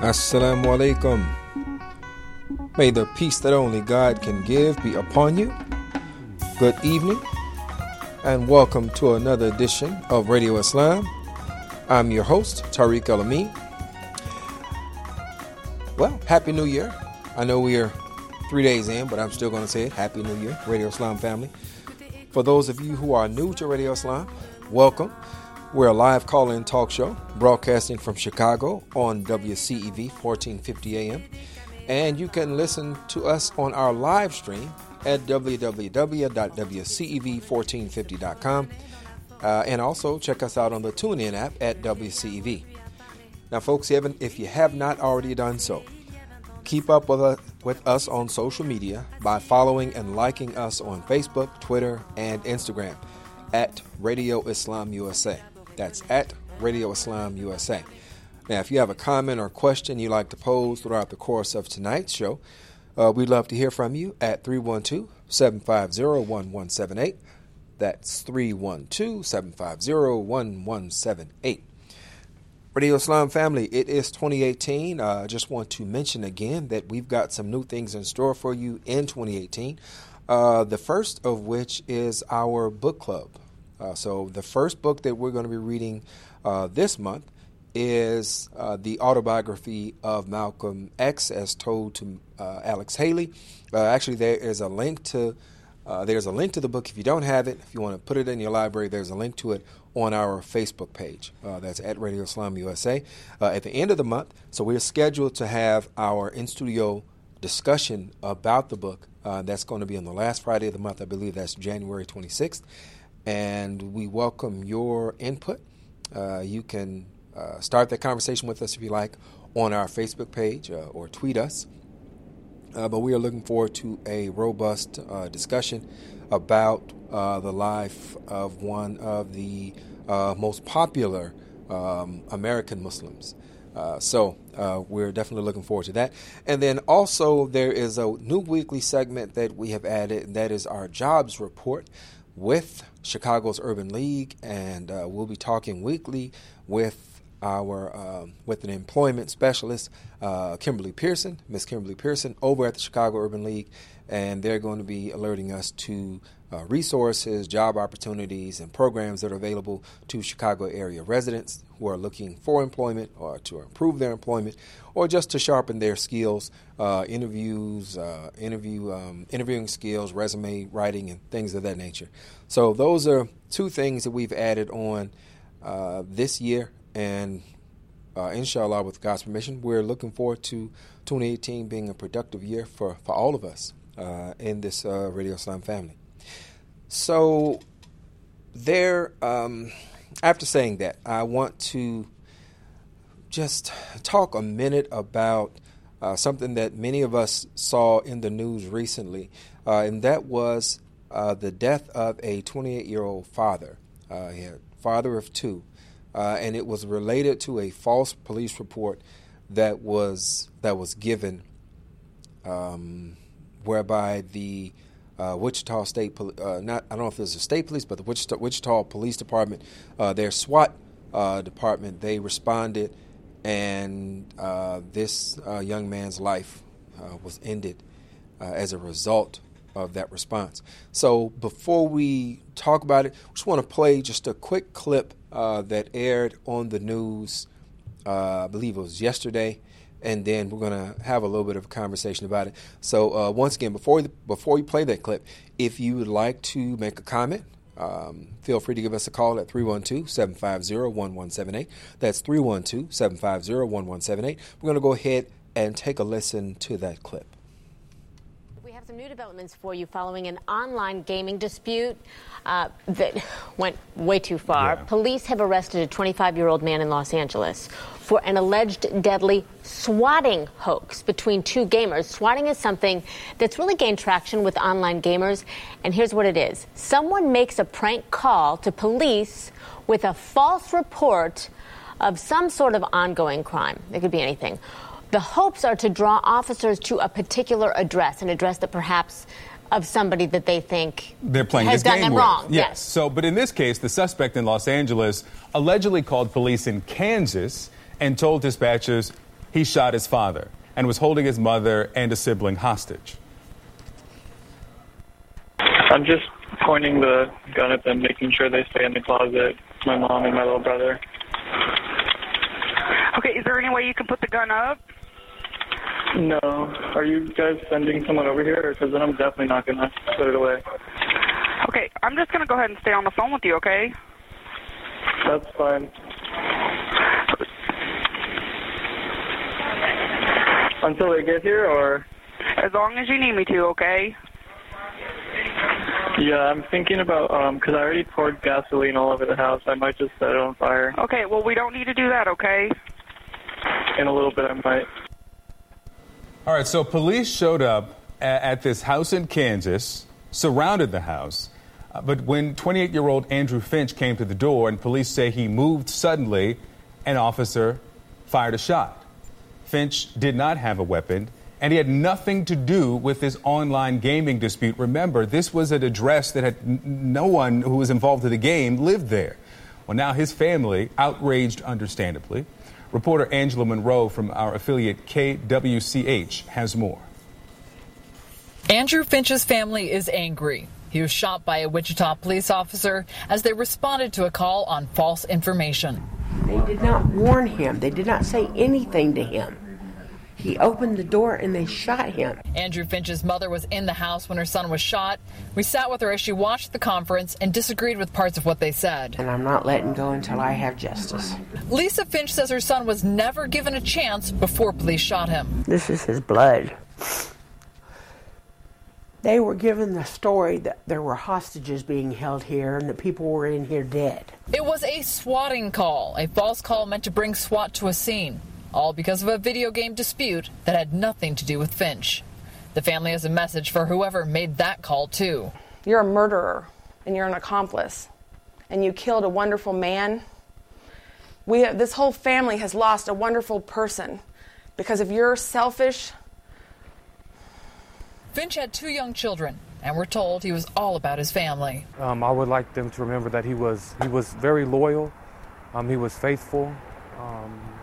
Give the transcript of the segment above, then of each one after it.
Assalamu alaikum. May the peace that only God can give be upon you. Good evening, and welcome to another edition of Radio Islam. I'm your host, Tariq El Amin. Well, Happy New Year. I know we are three days in, but I'm still going to say it. Happy New Year, Radio Islam family. For those of you who are new to Radio Islam, welcome. We're a live call in talk show broadcasting from Chicago on WCEV 1450 AM. And you can listen to us on our live stream at www.wcev1450.com. Uh, and also check us out on the TuneIn app at WCEV. Now, folks, if you have not already done so, keep up with us, with us on social media by following and liking us on Facebook, Twitter, and Instagram at Radio Islam USA. That's at Radio Islam USA. Now, if you have a comment or question you'd like to pose throughout the course of tonight's show, uh, we'd love to hear from you at 312 750 1178. That's 312 750 1178. Radio Islam family, it is 2018. I uh, just want to mention again that we've got some new things in store for you in 2018. Uh, the first of which is our book club. Uh, so, the first book that we're going to be reading uh, this month is uh, the autobiography of Malcolm X, as told to uh, Alex Haley. Uh, actually, there is a link to uh, there's a link to the book. If you don't have it, if you want to put it in your library, there's a link to it on our Facebook page. that's at Radio Islam USA. at the end of the month, so we're scheduled to have our in studio discussion about the book. that's going to be on the last Friday of the month. I believe that's January 26th and we welcome your input. Uh, you can uh, start that conversation with us if you like on our Facebook page uh, or tweet us. Uh, but we are looking forward to a robust uh, discussion about uh, the life of one of the most popular um, American Muslims. so we're definitely looking forward to that. And then also there is a new weekly segment that we have added, and that is our jobs report with Chicago's Urban League, and uh, we'll be talking weekly with our uh, with an employment specialist, uh, Kimberly Pearson, Miss Kimberly Pearson, over at the Chicago Urban League, and they're going to be alerting us to uh, resources, job opportunities, and programs that are available to Chicago area residents who are looking for employment or to improve their employment or just to sharpen their skills, uh, interviews, uh, interview, um, interviewing skills, resume writing, and things of that nature. So those are two things that we've added on uh, this year, and uh, inshallah, with God's permission, we're looking forward to 2018 being a productive year for, for all of us uh, in this Radio Islam family. So, there, um, after saying that, I want to just talk a minute about uh, something that many of us saw in the news recently, uh, and that was uh, the death of a 28 year old father, uh, father of two, uh, and it was related to a false police report that was that was given, um, whereby the uh, Wichita State, uh, not I don't know if it's a state police, but the Wichita, Wichita Police Department, uh, their SWAT uh, department, they responded, and uh, this uh, young man's life was ended as a result of that response. So before we talk about it, we just want to play just a quick clip that aired on the news. I believe it was yesterday and then we're going to have a little bit of a conversation about it. So uh, once again, before before we play that clip, if you would like to make a comment, um, feel free to give us a call at 312-750-1178. That's 312-750-1178. We're going to go ahead and take a listen to that clip some new developments for you following an online gaming dispute uh, that went way too far. Yeah. Police have arrested a 25 year old man in Los Angeles for an alleged deadly swatting hoax between two gamers. Swatting is something that's really gained traction with online gamers. And here's what it is someone makes a prank call to police with a false report of some sort of ongoing crime. It could be anything. The hopes are to draw officers to a particular address, an address that perhaps of somebody that they think they're playing has this done game them with. wrong. Yes. yes. So, but in this case, the suspect in Los Angeles allegedly called police in Kansas and told dispatchers he shot his father and was holding his mother and a sibling hostage. I'm just pointing the gun at them, making sure they stay in the closet. My mom and my little brother. Okay, is there any way you can put the gun up? No. Are you guys sending someone over here? Because then I'm definitely not going to put it away. Okay, I'm just going to go ahead and stay on the phone with you, okay? That's fine. Until they get here, or? As long as you need me to, okay? Yeah, I'm thinking about, um, because I already poured gasoline all over the house. I might just set it on fire. Okay, well, we don't need to do that, okay? In a little bit, I might. All right, so police showed up at this house in Kansas, surrounded the house. Uh, but when 28 year old Andrew Finch came to the door and police say he moved suddenly, an officer fired a shot. Finch did not have a weapon, and he had nothing to do with this online gaming dispute. Remember, this was an address that had no one who was involved in the game lived there. Well, now his family, outraged understandably, Reporter Angela Monroe from our affiliate KWCH has more. Andrew Finch's family is angry. He was shot by a Wichita police officer as they responded to a call on false information. They did not warn him, they did not say anything to him. He opened the door and they shot him. Andrew Finch's mother was in the house when her son was shot. We sat with her as she watched the conference and disagreed with parts of what they said. And I'm not letting go until I have justice. Lisa Finch says her son was never given a chance before police shot him. This is his blood. They were given the story that there were hostages being held here and that people were in here dead. It was a swatting call, a false call meant to bring SWAT to a scene all because of a video game dispute that had nothing to do with Finch. The family has a message for whoever made that call, too. You're a murderer and you're an accomplice, and you killed a wonderful man. We, this whole family has lost a wonderful person because of your selfish. Finch had two young children, and we're told he was all about his family. Um, I would like them to remember that he was he was very loyal, um, he was faithful. Um,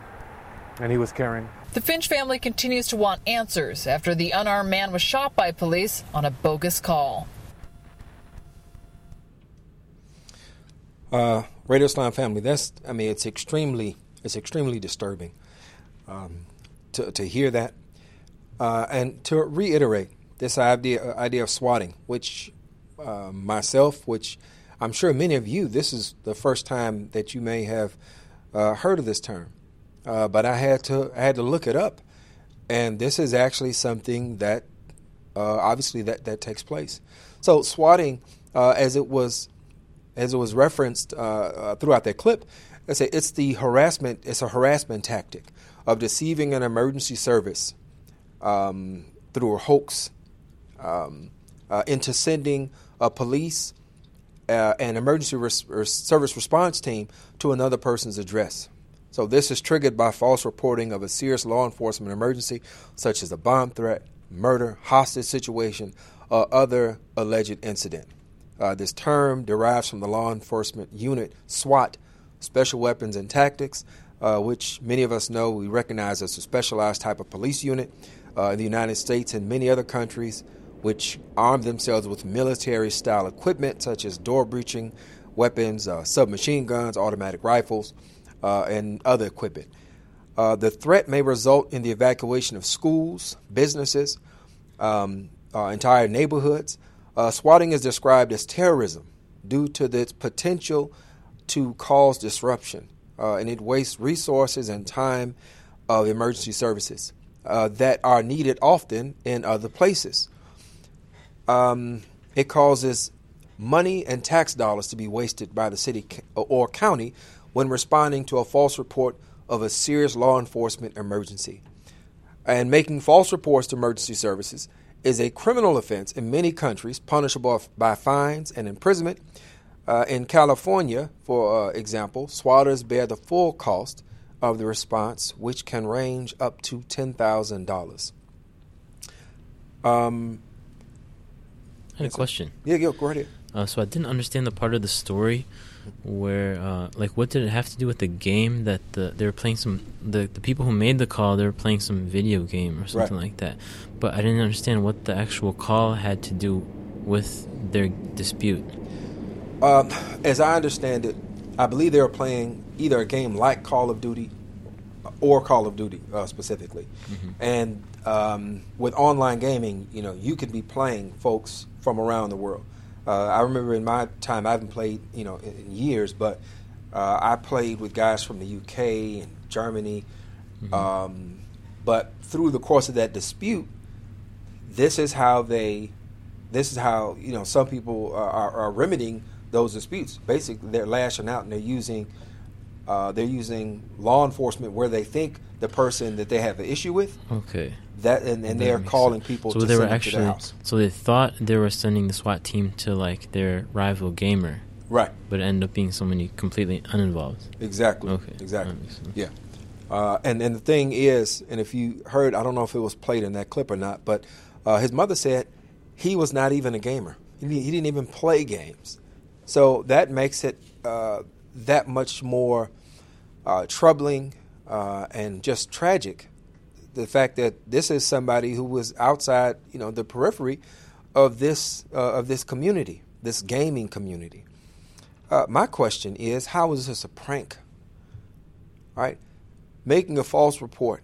and he was carrying. The Finch family continues to want answers after the unarmed man was shot by police on a bogus call. Uh, Radio Islam family, that's I mean it's extremely it's extremely disturbing um, to to hear that uh, and to reiterate this idea idea of swatting, which uh, myself, which I'm sure many of you, this is the first time that you may have uh, heard of this term. Uh, but I had to I had to look it up, and this is actually something that uh, obviously that that takes place. So swatting, uh, as it was as it was referenced uh, uh, throughout that clip, I say it's the harassment. It's a harassment tactic of deceiving an emergency service um, through a hoax um, uh, into sending a police an emergency res- service response team to another person's address. So this is triggered by false reporting of a serious law enforcement emergency, such as a bomb threat, murder, hostage situation, or other alleged incident. Uh, this term derives from the law enforcement unit SWAT, Special Weapons and Tactics, uh, which many of us know we recognize as a specialized type of police unit uh, in the United States and many other countries, which arm themselves with military style equipment such as door breaching weapons, uh, submachine guns, automatic rifles uh, and other equipment. Uh, the threat may result in the evacuation of schools, businesses, um, uh, entire neighborhoods. Uh, swatting is described as terrorism due to its potential to cause disruption, uh, and it wastes resources and time of emergency services uh, that are needed often in other places. Um, it causes money and tax dollars to be wasted by the city or county when responding to a false report of a serious law enforcement emergency. And making false reports to emergency services is a criminal offense in many countries, punishable by fines and imprisonment. Uh, in California, for uh, example, swatters bear the full cost of the response, which can range up to $10,000. Um, I had a question. Yeah, go, go ahead. Uh, so I didn't understand the part of the story where uh, like what did it have to do with the game that the they were playing some the the people who made the call they were playing some video game or something Right. like that but i didn't understand what the actual call had to do with their dispute Um, as I understand it, I believe they were playing either a game like Call of Duty or Call of Duty uh, specifically. And um, with online gaming, you know, you could be playing folks from around the world. Uh, I remember in my time, I haven't played, you know, in, in years, but uh, I played with guys from the UK and Germany. Um, but through the course of that dispute, this is how they this is how you know some people are, are, are remedying those disputes. Basically, they're lashing out and they're using uh, they're using law enforcement where they think the person that they have an issue with okay that and, and That they're calling sense. people so to they were actually so they thought they were sending the swat team to like their rival gamer Right. but it ended up being somebody completely uninvolved Exactly. Okay, Exactly. that makes sense. Yeah. Uh, and and the thing is, and if you heard, I don't know if it was played in that clip or not, but uh, his mother said he was not even a gamer. He, he didn't even play games. So that makes it uh, that much more uh, troubling uh, and just tragic. The fact that this is somebody who was outside, you know, the periphery of this uh, of this community, this gaming community. Uh, my question is, how is this a prank? Right, making a false report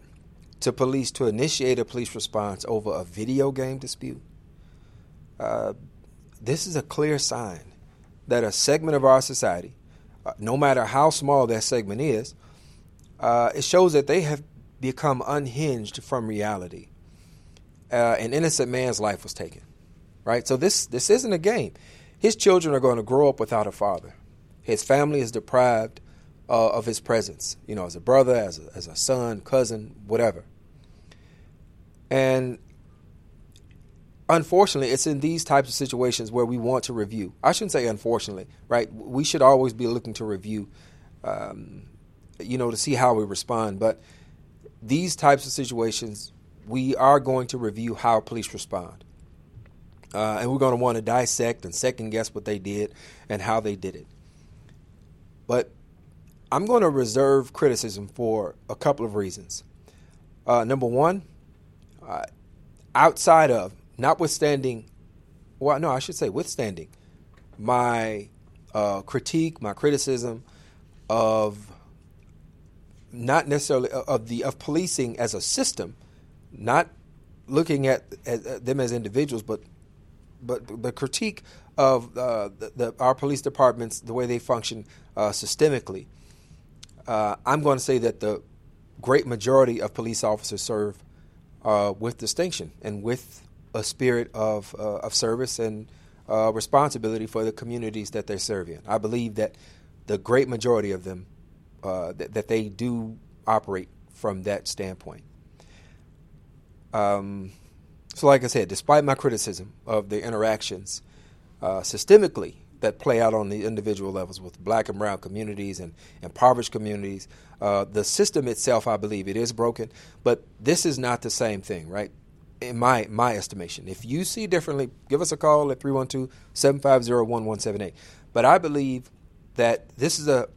to police to initiate a police response over a video game dispute. Uh, this is a clear sign that a segment of our society, uh, no matter how small that segment is, uh, it shows that they have become unhinged from reality. Uh, an innocent man's life was taken, right? So this this isn't a game. His children are going to grow up without a father. His family is deprived uh, of his presence, you know, as a brother, as a, as a son, cousin, whatever. And unfortunately, it's in these types of situations where we want to review. I shouldn't say unfortunately, right? We should always be looking to review, um, you know, to see how we respond. But these types of situations, we are going to review how police respond. Uh, and we're going to want to dissect and second guess what they did and how they did it. But I'm going to reserve criticism for a couple of reasons. Uh, number one, uh, outside of, notwithstanding, well, no, I should say withstanding my uh, critique, my criticism of not necessarily of the of policing as a system, not looking at, at them as individuals, but but the critique of uh, the, the, our police departments, the way they function uh, systemically, uh, I'm going to say that the great majority of police officers serve uh, with distinction and with a spirit of uh, of service and uh, responsibility for the communities that they're serving. I believe that the great majority of them uh, that, that they do operate from that standpoint. Um, so, like I said, despite my criticism of the interactions uh, systemically that play out on the individual levels with black and brown communities and impoverished communities, uh, the system itself, I believe, it is broken. But this is not the same thing, right? In my my estimation, if you see differently, give us a call at 312-750-1178. But I believe that this is a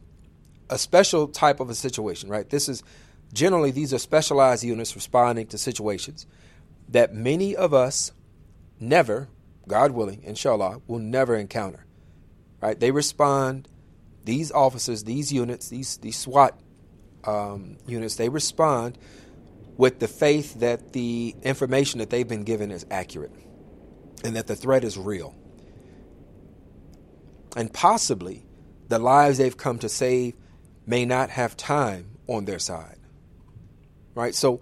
a special type of a situation, right? This is generally these are specialized units responding to situations that many of us never, God willing, inshallah, will never encounter. Right? They respond. These officers, these units, these these SWAT um, units, they respond with the faith that the information that they've been given is accurate, and that the threat is real, and possibly the lives they've come to save may not have time on their side. Right? So,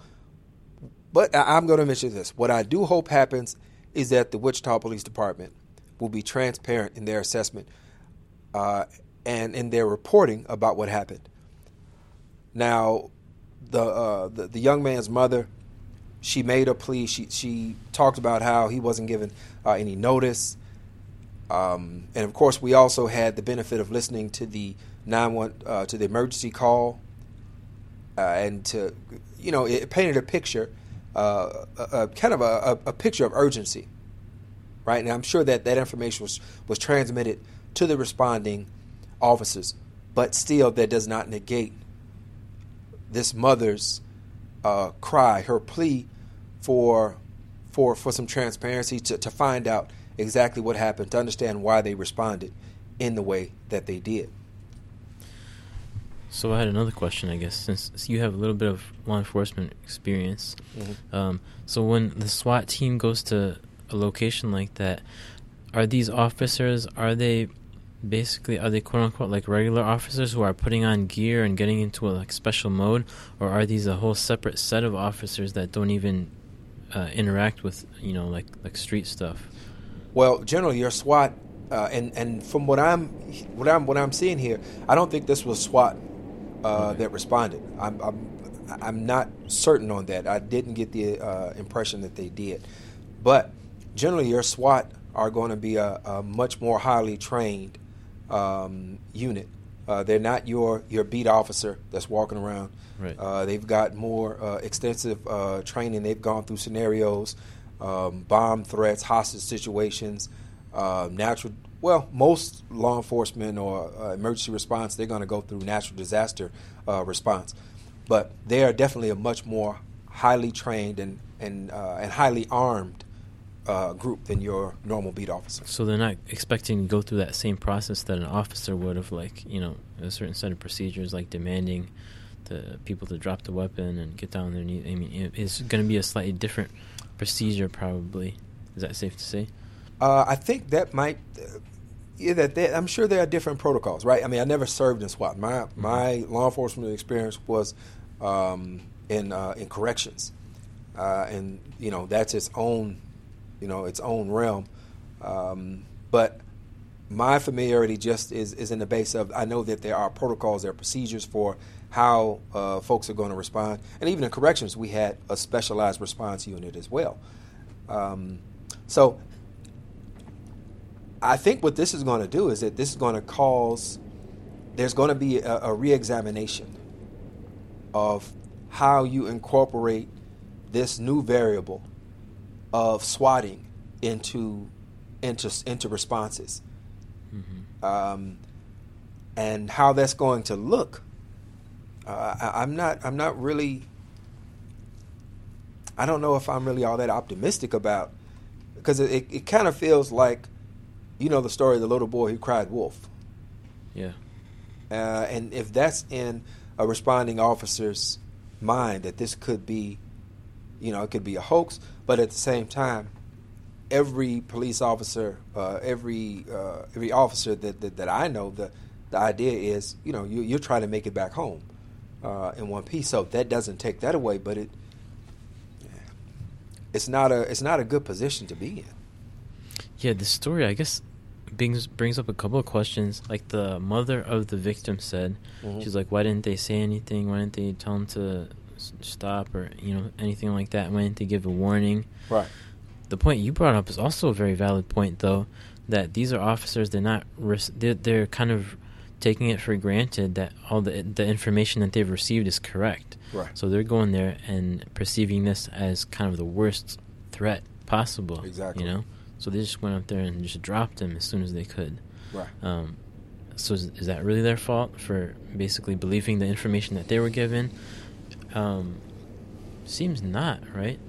but I'm going to mention this. What I do hope happens is that the Wichita Police Department will be transparent in their assessment uh, and in their reporting about what happened. Now, the, uh, the the young man's mother, she made a plea. She she talked about how he wasn't given uh, any notice, um, and of course, we also had the benefit of listening to the nine one uh, to the emergency call, uh, and to you know it painted a picture, uh, a, a kind of a, a, picture of urgency, right? And I'm sure that that information was was transmitted to the responding officers, but still that does not negate this mother's uh, cry, her plea for for for some transparency to, to find out exactly what happened, to understand why they responded in the way that they did. So I had another question, I guess, since you have a little bit of law enforcement experience. Mm-hmm. Um, so when the SWAT team goes to a location like that, are these officers are they basically are they quote unquote like regular officers who are putting on gear and getting into a like special mode, or are these a whole separate set of officers that don't even uh, interact with you know like like street stuff? Well, generally, your SWAT, uh, and and from what I'm what I'm what I'm seeing here, I don't think this was SWAT uh, okay. that responded. I'm, I'm I'm not certain on that. I didn't get the uh, impression that they did, but generally, your SWAT are going to be a, a much more highly trained um, unit. Uh, they're not your your beat officer that's walking around. Right. Uh, they've got more uh, extensive uh, training. They've gone through scenarios, um, bomb threats, hostage situations, uh, natural. Well, most law enforcement or uh, emergency response, they're going to go through natural disaster response, but they are definitely a much more highly trained and and and highly armed uh, group than your normal beat officer. So they're not expecting to go through that same process that an officer would of like you know, a certain set of procedures, like demanding the people to drop the weapon and get down on their knees. I mean, it's going to be a slightly different procedure, probably. Is that safe to say? Uh, I think that might. Uh, yeah, that they, I'm sure there are different protocols, right? I mean, I never served in SWAT. My mm-hmm. my law enforcement experience was um, in uh, in corrections, uh, and you know that's its own you know, its own realm. Um, but my familiarity just is, is in the base of I know that there are protocols, there are procedures for how uh, folks are going to respond. And even in corrections, we had a specialized response unit as well. Um, so I think what this is going to do is that this is going to cause, there's going to be a, a reexamination of how you incorporate this new variable of swatting into into into responses, mm-hmm. um, and how that's going to look. Uh, I, I'm not. I'm not really. I don't know if I'm really all that optimistic about because it, it, it kind of feels like, you know, the story of the little boy who cried wolf. Yeah. Uh, and if that's in a responding officer's mind that this could be, you know, it could be a hoax, but at the same time, every police officer, uh, every uh, every officer that, that, that I know, the the idea is, you know, you, you're trying to make it back home uh, in one piece. So that doesn't take that away, but it it's not a it's not a good position to be in. Yeah, the story, I guess, brings brings up a couple of questions. Like the mother of the victim said, mm-hmm. she's like, "Why didn't they say anything? Why didn't they tell him to stop or you know anything like that? Didn't they give a warning?" Right the point you brought up is also a very valid point, though, that these are officers. They're not. They're, they're kind of taking it for granted that all the the information that they've received is correct. Right. So they're going there and perceiving this as kind of the worst threat possible. Exactly. You know. So they just went up there and just dropped him as soon as they could. Right. Um, so is, is, that really their fault for basically believing the information that they were given? Um, seems not, right?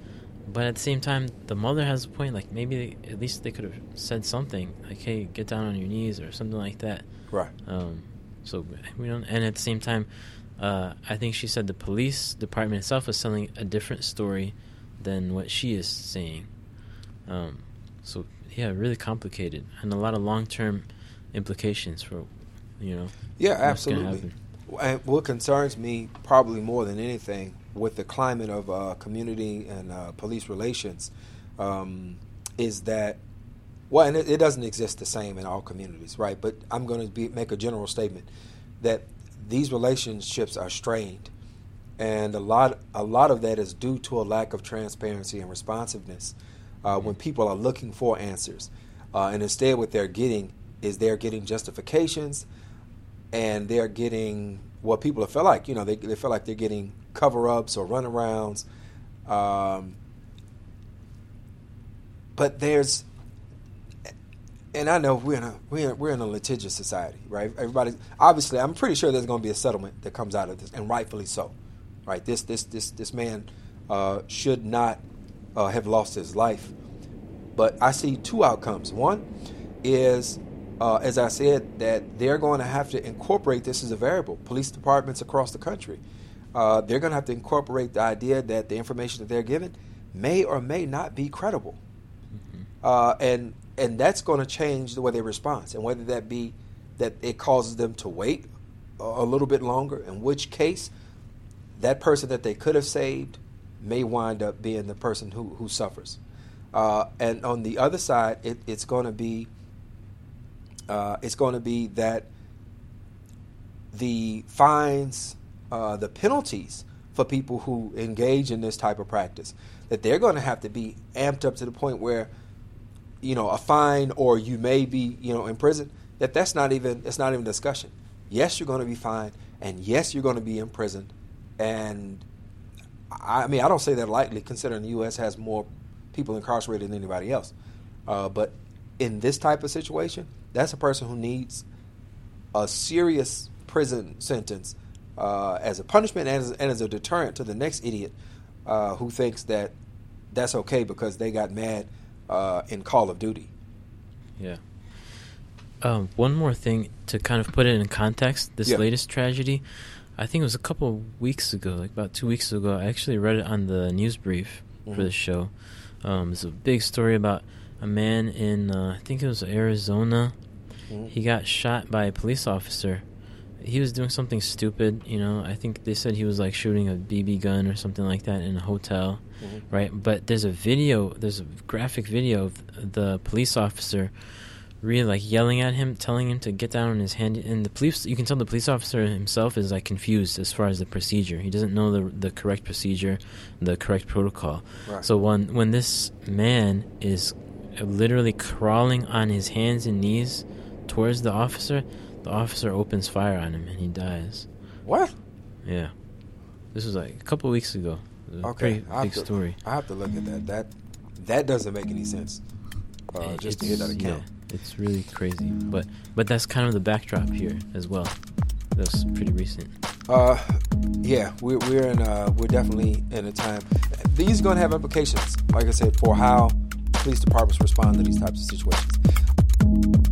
But at the same time, the mother has a point. Like maybe they, at least they could have said something, like "Hey, get down on your knees" or something like that. Right. Um, so we don't. And at the same time, uh, I think she said the police department itself is telling a different story than what she is saying. Um, so yeah, really complicated and a lot of long term implications for you know. Yeah, absolutely. And what concerns me probably more than anything with the climate of uh, community and uh, police relations um, is that well, and it, it, doesn't exist the same in all communities, right? But I'm going to make a general statement that these relationships are strained, and a lot a lot of that is due to a lack of transparency and responsiveness uh, when people are looking for answers, uh, and instead what they're getting is they're getting justifications, and they're getting what people feel like. You know, they they feel like they're getting cover ups or runarounds. Um, but there's and I know we're in a we're in, we're in a litigious society, right? Everybody, obviously, I'm pretty sure there's going to be a settlement that comes out of this, and rightfully so, right? This this this this man uh, should not uh, have lost his life, but I see two outcomes. One is, uh, as I said, that they're going to have to incorporate this as a variable. Police departments across the country, uh, they're going to have to incorporate the idea that the information that they're given may or may not be credible, uh, and and that's going to change the way they respond, and whether that be that it causes them to wait a little bit longer, in which case that person that they could have saved may wind up being the person who, who suffers. Uh, and on the other side, it, it's going to be uh, it's going to be that the fines, uh, the penalties for people who engage in this type of practice, that they're going to have to be amped up to the point where, you know, a fine or you may be, you know, in prison. That that's not even it's not even discussion. Yes, you're going to be fined, and yes, you're going to be in prison, and I mean I don't say that lightly, considering the U.S. has more people incarcerated than anybody else. Uh, but in this type of situation, that's a person who needs a serious prison sentence uh, as a punishment and as, and as, a deterrent to the next idiot uh, who thinks that that's okay because they got mad uh, in Call of Duty. Yeah. Um, one more thing to kind of put it in context. This yeah. latest tragedy, I think it was a couple of weeks ago, like about two weeks ago. I actually read it on the news brief mm-hmm. for the show. Um, it's a big story about a man in, uh, I think it was Arizona. Mm-hmm. He got shot by a police officer. He was doing something stupid, you know. I think they said he was like shooting a BB gun or something like that in a hotel, mm-hmm. right? But there's a video, there's a graphic video of the police officer really like yelling at him, telling him to get down on his hand. And the police, you can tell the police officer himself is like confused as far as the procedure. He doesn't know the the correct procedure, the correct protocol. Right. So when when this man is literally crawling on his hands and knees towards the officer, the officer opens fire on him and he dies. What? Yeah, this was like a couple weeks ago. okay, big to, story. I have to look at that. That that doesn't make any sense. Uh, just to hear that account. Yeah it's really crazy. But but that's kind of the backdrop here as well. That's pretty recent. Uh, yeah, we're we're in uh we're definitely in a time. These are going to have implications, like I said, for how police departments respond to these types of situations.